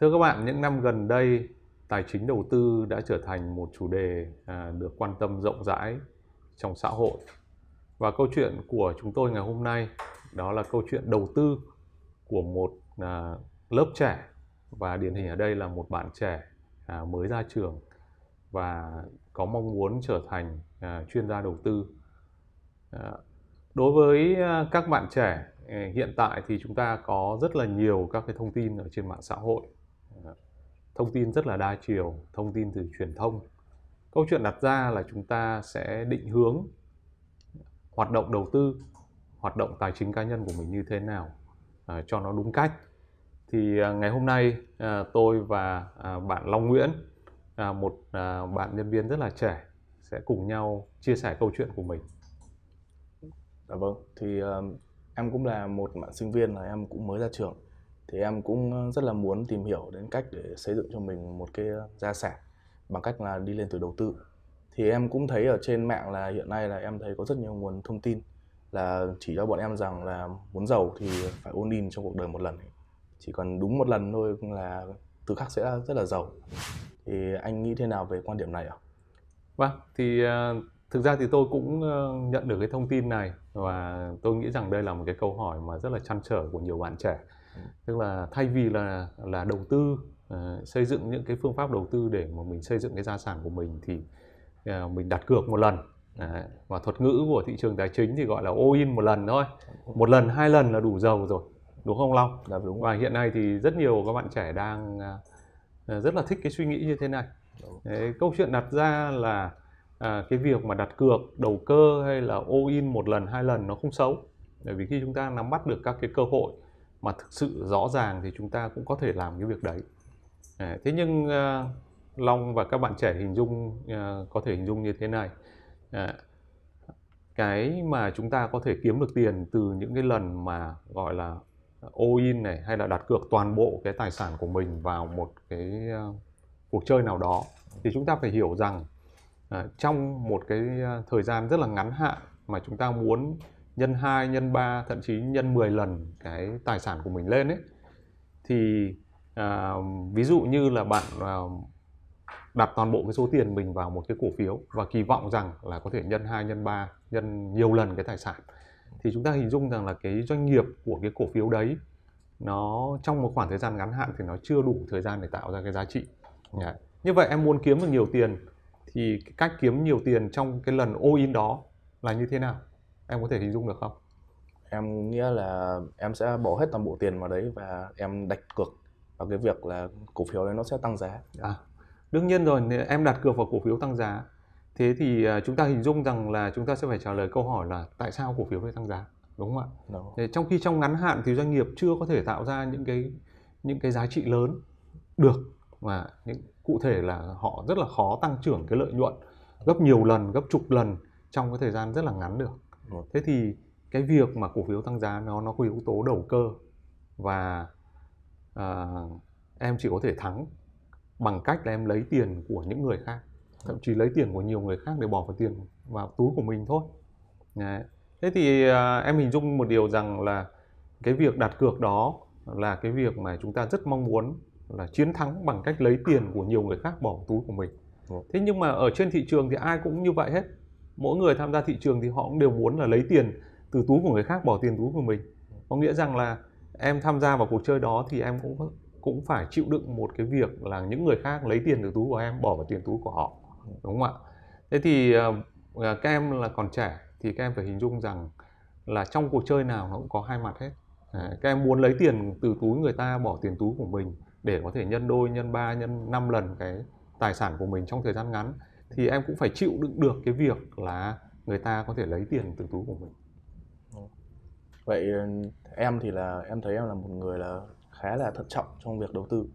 Thưa các bạn, những năm gần đây, tài chính đầu tư đã trở thành một chủ đề à, được quan tâm rộng rãi trong xã hội. Và câu chuyện của chúng tôi ngày hôm nay đó là câu chuyện đầu tư của một à, lớp trẻ và điển hình ở đây là một bạn trẻ à, mới ra trường và có mong muốn trở thành à, chuyên gia đầu tư. À, đối với à, các bạn trẻ hiện tại thì chúng ta có rất là nhiều các cái thông tin ở trên mạng xã hội thông tin rất là đa chiều thông tin từ truyền thông. Câu chuyện đặt ra là chúng ta sẽ định hướng hoạt động đầu tư hoạt động tài chính cá nhân của mình như thế nào à, cho nó đúng cách. Thì à, ngày hôm nay à, tôi và à, bạn Long Nguyễn à, một à, bạn nhân viên rất là trẻ sẽ cùng nhau chia sẻ câu chuyện của mình. Dạ vâng, thì à, em cũng là một bạn sinh viên là em cũng mới ra trường thì em cũng ờ, rất là muốn tìm hiểu đến cách để xây dựng cho mình một cái ờ, gia sản bằng cách là đi lên từ đầu tư. Thì em cũng thấy ở trên mạng là hiện nay là em thấy có rất nhiều nguồn thông tin là chỉ cho bọn em rằng là muốn giàu thì phải ôn in trong cuộc đời một lần chỉ cần đúng một lần thôi là từ khắc sẽ rất là giàu. Thì anh nghĩ thế nào về quan điểm này ạ? Vâng, thì ờ, thực ra thì tôi cũng nhận được cái thông tin này và tôi nghĩ rằng đây là một cái câu hỏi mà rất là chăn trở của nhiều bạn trẻ tức là thay vì là là đầu tư uh, xây dựng những cái phương pháp đầu tư để mà mình xây dựng cái gia sản của mình thì uh, mình đặt cược một lần. Đấy. và thuật ngữ của thị trường tài chính thì gọi là all in một lần thôi. Một lần hai lần là đủ giàu rồi đúng không long? Dạ, đúng. và hiện nay thì rất nhiều các bạn trẻ đang uh, rất là thích cái suy nghĩ như thế này. Đấy, câu chuyện đặt ra là à, cái việc mà đặt cược đầu cơ hay là all in một lần hai lần nó không xấu. Bởi vì khi chúng ta nắm bắt được các cái cơ hội mà thực sự rõ ràng thì chúng ta cũng có thể làm cái việc đấy. Thế nhưng ờ, long và các bạn trẻ hình dung ờ, có thể hình dung như thế này. Ờ, cái mà chúng ta có thể kiếm được tiền từ những cái lần mà, gọi là, all in này, hay là đặt cược toàn bộ cái tài sản của mình vào một cái cuộc chơi nào đó, thì chúng ta phải hiểu rằng trong một cái thời gian rất là ngắn hạn mà chúng ta muốn nhân 2, nhân 3, thậm chí nhân 10 lần cái tài sản của mình lên ấy thì à, ví dụ như là bạn à, đặt toàn bộ cái số tiền mình vào một cái cổ phiếu và kỳ vọng rằng là có thể nhân 2, nhân 3, nhân nhiều lần cái tài sản thì chúng ta hình dung rằng là cái doanh nghiệp của cái cổ phiếu đấy nó trong một khoảng thời gian ngắn hạn thì nó chưa đủ thời gian để tạo ra cái giá trị. Yeah. Như vậy em muốn kiếm được nhiều tiền thì cách kiếm nhiều tiền trong cái lần all in đó là như thế nào? Em có thể hình dung được không? Em nghĩa là em sẽ bỏ hết toàn bộ tiền vào đấy và em đặt cược vào cái việc là cổ phiếu đấy nó sẽ tăng giá. À, đương nhiên rồi em đặt cược vào cổ phiếu tăng giá thế thì à, chúng ta hình dung rằng là chúng ta sẽ phải trả lời câu hỏi là tại sao cổ phiếu phải tăng giá đúng không ạ? Đúng. trong khi trong ngắn hạn thì doanh nghiệp chưa có thể tạo ra những cái những cái giá trị lớn được mà những cụ thể là họ rất là khó tăng trưởng cái lợi nhuận gấp nhiều lần gấp chục lần trong cái thời gian rất là ngắn được thế thì cái việc mà cổ phiếu tăng giá nó nó có yếu tố đầu cơ và uh, em chỉ có thể thắng bằng cách là em lấy tiền của những người khác thậm chí lấy tiền của nhiều người khác để bỏ vào tiền vào túi của mình thôi. Đấy. thế thì uh, em hình dung một điều rằng là cái việc đặt cược đó là cái việc mà chúng ta rất mong muốn là chiến thắng bằng cách lấy tiền của nhiều người khác bỏ vào túi của mình. Thế nhưng mà ở trên thị trường thì ai cũng như vậy hết mỗi người tham gia thị trường thì họ cũng đều muốn là lấy tiền từ túi của người khác, bỏ tiền túi của mình. Có nghĩa rằng là em tham gia vào cuộc chơi đó thì em cũng cũng phải chịu đựng một cái việc là những người khác lấy tiền từ túi của em, bỏ vào tiền túi của họ, đúng không ạ? Thế thì ờ, ờ, các em là còn trẻ thì các em phải hình dung rằng là trong cuộc chơi nào nó cũng có hai mặt hết. À, các em muốn lấy tiền từ túi người ta, bỏ tiền túi của mình để có thể nhân đôi, nhân ba, nhân năm lần cái tài sản của mình trong thời gian ngắn thì em cũng phải chịu đựng được cái việc là người ta có thể lấy tiền từ túi của mình. Vậy ừ, em thì là, em thấy em là một người là khá là thận trọng trong việc đầu tư.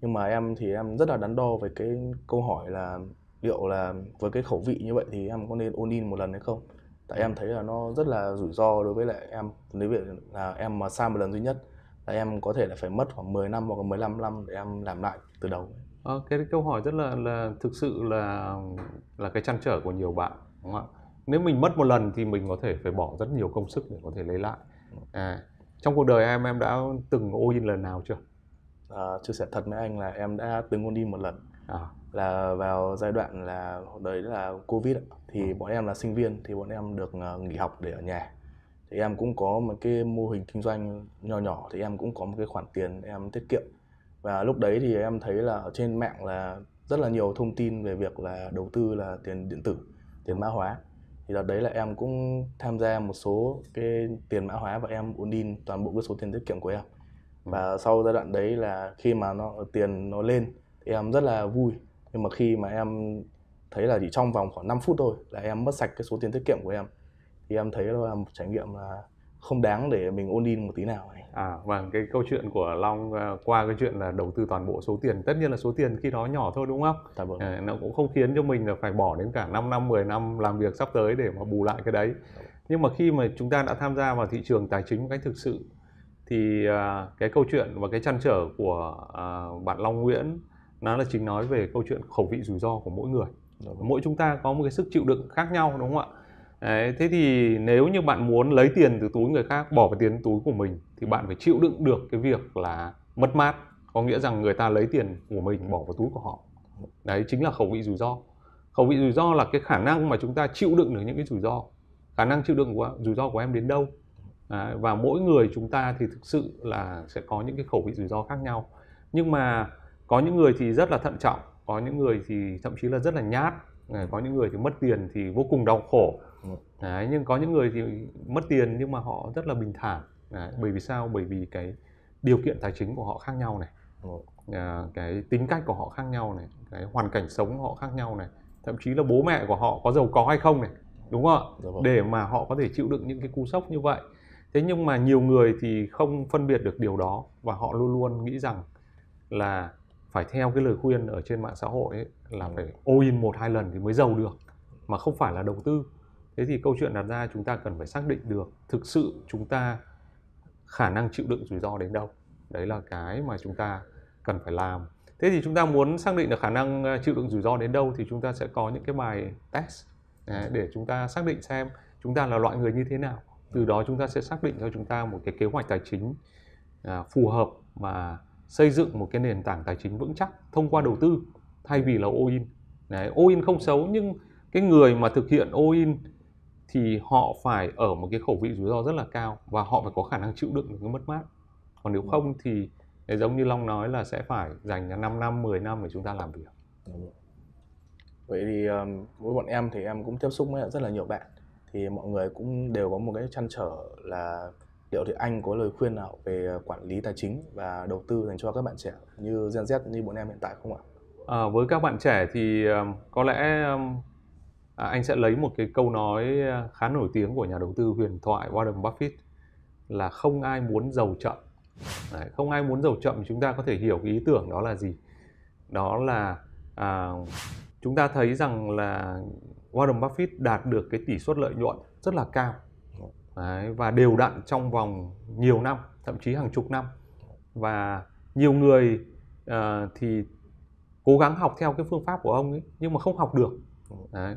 Nhưng mà em thì em rất là đắn đo về cái câu hỏi là liệu là với cái khẩu vị như vậy thì em có nên ôn in một lần hay không? Tại em thấy là nó rất là rủi ro đối với lại em. Nếu việc là em mà sai một lần duy nhất là em có thể là phải mất khoảng 10 năm hoặc là 15 năm để em làm lại từ đầu. À, cái câu hỏi rất là là thực sự là là cái chăn trở của nhiều bạn đúng không ạ? Nếu mình mất một lần thì mình có thể phải bỏ rất nhiều công sức để có thể lấy lại. À, trong cuộc đời em em đã từng all in lần nào chưa? uh, chia sẻ thật với anh là em đã từng ôn đi một lần à. là vào giai đoạn là đấy là covid thì ừ. bọn em là sinh viên thì bọn em được uh, nghỉ học để ở nhà thì em cũng có một cái mô hình kinh doanh nhỏ nhỏ thì em cũng có một cái khoản tiền em tiết kiệm và lúc đấy thì em thấy là ở trên mạng là rất là nhiều thông tin về việc là đầu tư là tiền điện tử, tiền mã hóa. Thì đợt đấy là em cũng tham gia một số cái tiền mã hóa và em ổn định toàn bộ cái số tiền tiết kiệm của em. Và sau giai đoạn đấy là khi mà nó, tiền nó lên thì em rất là vui. Nhưng mà khi mà em thấy là chỉ trong vòng khoảng 5 phút thôi là em mất sạch cái số tiền tiết kiệm của em. Thì em thấy là một trải nghiệm là không đáng để mình ôn in một tí nào này. À vâng, cái câu chuyện của Long à, qua cái chuyện là đầu tư toàn bộ số tiền, tất nhiên là số tiền khi đó nhỏ thôi đúng không? Dạ vâng. À, nó cũng không khiến cho mình là phải bỏ đến cả 5 năm, 10 năm làm việc sắp tới để mà bù lại cái đấy. Dạ vâng. Nhưng mà khi mà chúng ta đã tham gia vào thị trường tài chính một cách thực sự thì uh, cái câu chuyện và cái chăn trở của uh, bạn Long Nguyễn nó là chính nói về câu chuyện khẩu vị rủi ro của mỗi người. Dạ vâng. Mỗi chúng ta có một cái sức chịu đựng khác nhau đúng không ạ? Đấy, thế thì nếu như bạn muốn lấy tiền từ túi người khác bỏ vào tiền túi của mình thì bạn phải chịu đựng được cái việc là mất mát. Có nghĩa rằng người ta lấy tiền của mình bỏ vào túi của họ. Đấy chính là khẩu vị rủi ro. Khẩu vị rủi ro là cái khả năng mà chúng ta chịu đựng được những cái rủi ro. Khả năng chịu đựng của rủi ro của em đến đâu? Đấy, và mỗi người chúng ta thì thực sự là sẽ có những cái khẩu vị rủi ro khác nhau. Nhưng mà có những người thì rất là thận trọng có những người thì thậm chí là rất là nhát. Có những người thì mất tiền thì vô cùng đau khổ. Đấy, nhưng có những người thì mất tiền nhưng mà họ rất là bình thản. Đấy, bởi vì sao? Bởi vì cái điều kiện tài chính của họ khác nhau này. À, cái tính cách của họ khác nhau này cái hoàn cảnh sống của họ khác nhau này. Thậm chí là bố mẹ của họ có giàu có hay không này đúng không ạ? Dạ vâng. để mà họ có thể chịu đựng những cái cú sốc như vậy. Thế nhưng mà nhiều người thì không phân biệt được điều đó và họ luôn luôn nghĩ rằng là phải theo cái lời khuyên ở trên mạng xã hội ấy, là phải all in một hai lần thì mới giàu được mà không phải là đầu tư thế thì câu chuyện đặt ra chúng ta cần phải xác định được thực sự chúng ta khả năng chịu đựng rủi ro đến đâu. Đấy là cái mà chúng ta cần phải làm. Thế thì chúng ta muốn xác định được khả năng ờ, chịu đựng rủi ro đến đâu thì chúng ta sẽ có những cái bài test. Để chúng ta xác định xem chúng ta là loại người như thế nào. Từ đó chúng ta sẽ xác định cho chúng ta một cái kế hoạch tài chính à, phù hợp mà xây dựng một cái nền tảng tài chính vững chắc thông qua đầu tư, thay vì là all in. Đấy, all in không xấu nhưng cái người mà thực hiện all in thì họ phải ở một cái khẩu vị rủi ro rất là cao và họ phải có khả năng chịu đựng được cái mất mát. Còn nếu không thì giống như Long nói là sẽ phải dành 5 năm 10 năm để chúng ta làm việc. Vậy thì um, với bọn em thì em cũng tiếp xúc với rất là nhiều bạn. Thì mọi người cũng đều có một cái chăn trở là liệu thì anh có lời khuyên nào về quản lý tài chính và đầu tư dành cho các bạn trẻ như Gen Z như bọn em hiện tại không ạ? À, với các bạn trẻ thì um, có lẽ um, à, anh sẽ lấy một cái câu nói à, khá nổi tiếng của nhà đầu tư huyền thoại Warren Buffett là không ai muốn giàu chậm. Đấy, không ai muốn giàu chậm chúng ta có thể hiểu cái ý tưởng đó là gì? Đó là à, chúng ta thấy rằng là Warren Buffett đạt được cái tỷ suất lợi nhuận rất là cao. Đấy, và đều đặn trong vòng nhiều năm thậm chí hàng chục năm. Và nhiều người uh, thì cố gắng học theo cái phương pháp của ông ấy nhưng mà không học được. Đấy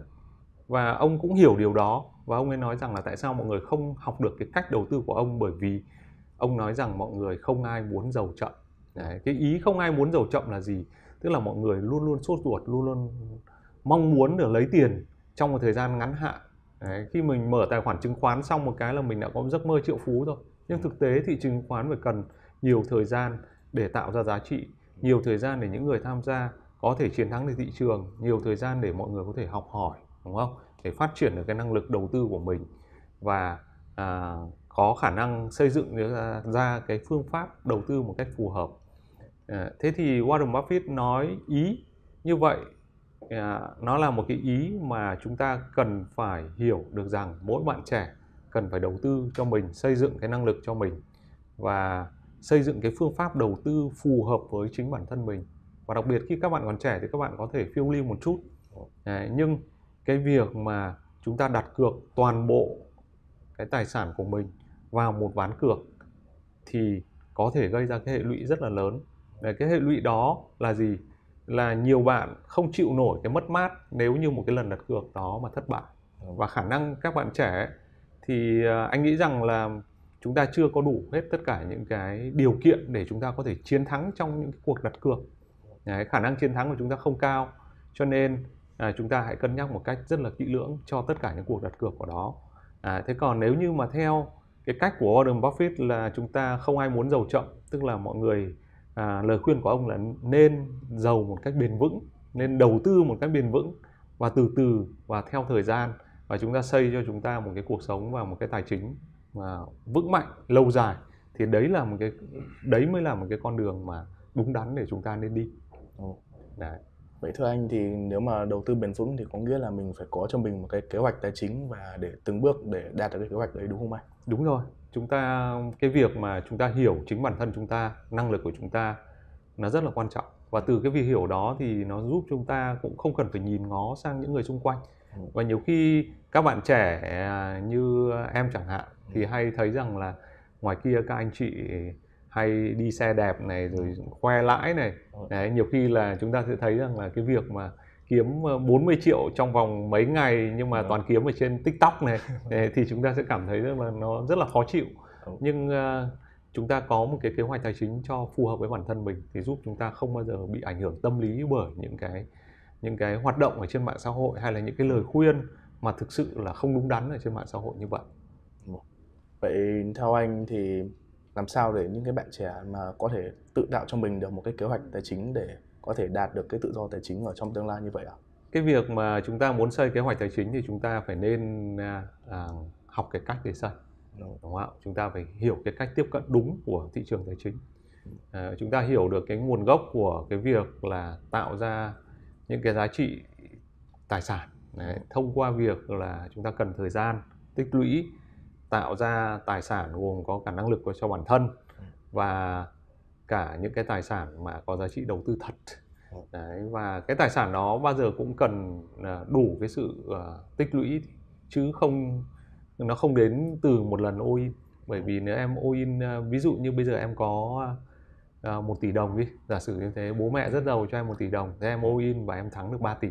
và ông cũng hiểu điều đó. Và ông ấy nói rằng là tại sao mọi người không học được cái cách đầu tư của ông? Bởi vì ông nói rằng mọi người không ai muốn giàu chậm. Đấy, cái ý không ai muốn giàu chậm là gì? Tức là mọi người luôn luôn sốt ruột luôn luôn mong muốn được lấy tiền trong một thời gian ngắn hạn. Đấy, khi mình mở tài khoản chứng khoán xong một cái là mình đã có giấc mơ triệu phú rồi. Nhưng thực tế thị trường chứng khoán phải cần nhiều thời gian để tạo ra giá trị nhiều thời gian để những người tham gia có thể chiến thắng được thị trường nhiều thời gian để mọi người có thể học hỏi đúng không? Để phát triển được cái năng lực đầu tư của mình và à, có khả năng xây dựng ra, ra cái phương pháp đầu tư một cách phù hợp. À, thế thì Warren Buffett nói ý như vậy. À, nó là một cái ý mà chúng ta cần phải hiểu được rằng mỗi bạn trẻ cần phải đầu tư cho mình xây dựng cái năng lực cho mình và xây dựng cái phương pháp đầu tư phù hợp với chính bản thân mình. Và đặc biệt khi các bạn còn trẻ thì các bạn có thể phiêu lưu một chút. Đấy, nhưng cái việc mà chúng ta đặt cược toàn bộ cái tài sản của mình vào một ván cược thì có thể gây ra cái hệ lụy rất là lớn. Để cái hệ lụy đó là gì? Là nhiều bạn không chịu nổi cái mất mát nếu như một cái lần đặt cược đó mà thất bại. Và khả năng các bạn trẻ thì à, anh nghĩ rằng là chúng ta chưa có đủ hết tất cả những cái điều kiện để chúng ta có thể chiến thắng trong những cái cuộc đặt cược Đấy, khả năng chiến thắng của chúng ta không cao cho nên à, chúng ta hãy cân nhắc một cách rất là kỹ lưỡng cho tất cả những cuộc đặt cược của đó. À, thế còn nếu như mà theo cái cách của Warren Buffett là chúng ta không ai muốn giàu chậm tức là mọi người à, lời khuyên của ông là nên giàu một cách bền vững nên đầu tư một cách bền vững và từ từ và theo thời gian và chúng ta xây cho chúng ta một cái cuộc sống và một cái tài chính mà vững mạnh lâu dài. Thì đấy là một cái đấy mới là một cái con đường mà đúng đắn để chúng ta nên đi. Đấy. Vậy thưa anh thì nếu mà đầu tư bền vững thì có nghĩa là mình phải có cho mình một cái kế hoạch tài chính và để từng bước để đạt được cái kế hoạch đấy đúng không anh? Đúng rồi. Chúng ta cái việc mà chúng ta hiểu chính bản thân chúng ta, năng lực của chúng ta nó rất là quan trọng và từ cái việc hiểu đó thì nó giúp chúng ta cũng không cần phải nhìn ngó sang những người xung quanh ừ. và nhiều khi các bạn trẻ à, như em chẳng hạn thì ừ. hay thấy rằng là ngoài kia các anh chị hay đi xe đẹp này rồi khoe lãi này. Đấy nhiều khi là chúng ta sẽ thấy rằng là cái việc mà kiếm 40 triệu trong vòng mấy ngày nhưng mà toàn kiếm ở trên tiktok này thì chúng ta sẽ cảm thấy rằng là nó rất là khó chịu. Nhưng uh, chúng ta có một cái kế hoạch tài chính cho phù hợp với bản thân mình thì giúp chúng ta không bao giờ bị ảnh hưởng tâm lý bởi những cái những cái hoạt động ở trên mạng xã hội hay là những cái lời khuyên mà thực sự là không đúng đắn ở trên mạng xã hội như vậy. Vậy theo anh thì làm sao để những cái bạn trẻ mà có thể tự tạo cho mình được một cái kế hoạch tài chính để có thể đạt được cái tự do tài chính ở trong tương lai như vậy ạ? À? Cái việc mà chúng ta muốn xây kế hoạch tài chính thì chúng ta phải nên à, à, học cái cách để xây đúng không ạ chúng ta phải hiểu cái cách tiếp cận đúng của thị trường tài chính à, chúng ta hiểu được cái nguồn gốc của cái việc là tạo ra những cái giá trị tài sản Đấy, thông qua việc là chúng ta cần thời gian tích lũy tạo ra tài sản gồm có cả năng lực cho bản thân và cả những cái tài sản mà có giá trị đầu tư thật. Đấy, và cái tài sản đó bao giờ cũng cần à, đủ cái sự uh, tích lũy chứ không nó không đến từ một lần all in. Bởi vì nếu em all in à, ví dụ như bây giờ em có à, một tỷ đồng đi giả sử như thế bố mẹ rất giàu cho em một tỷ đồng thế em all in và em thắng được 3 tỷ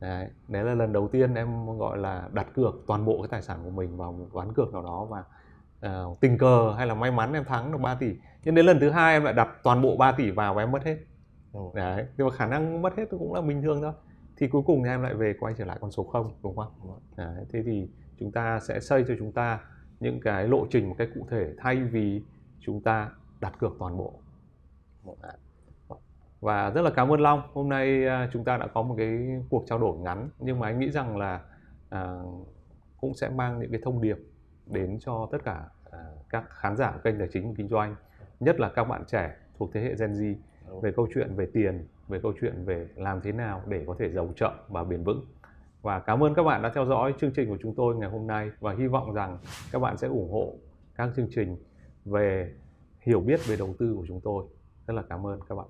đấy, đấy là lần đầu tiên em gọi là đặt cược toàn bộ cái tài sản của mình vào một ván cược nào đó và uh, tình cờ hay là may mắn em thắng được 3 tỷ. Nhưng đến lần thứ hai em lại đặt toàn bộ 3 tỷ vào và em mất hết. Đấy nhưng mà khả năng mất hết cũng là bình thường thôi. Thì cuối cùng thì em lại về quay trở lại con số không đúng không? Đấy, thế thì chúng ta sẽ xây cho chúng ta những cái lộ trình một cách cụ thể thay vì chúng ta đặt cược toàn bộ và rất là cảm ơn Long. Hôm nay à, chúng ta đã có một cái cuộc trao đổi ngắn nhưng mà anh nghĩ rằng là à, cũng sẽ mang những cái thông điệp đến cho tất cả à, các khán giả kênh tài chính kinh doanh nhất là các bạn trẻ thuộc thế hệ Gen Z về câu chuyện về tiền về câu chuyện về làm thế nào để có thể giàu chậm và bền vững. Và cảm ơn các bạn đã theo dõi chương trình của chúng tôi ngày hôm nay và hy vọng rằng các bạn sẽ ủng hộ các chương trình về hiểu biết về đầu tư của chúng tôi. Rất là cảm ơn các bạn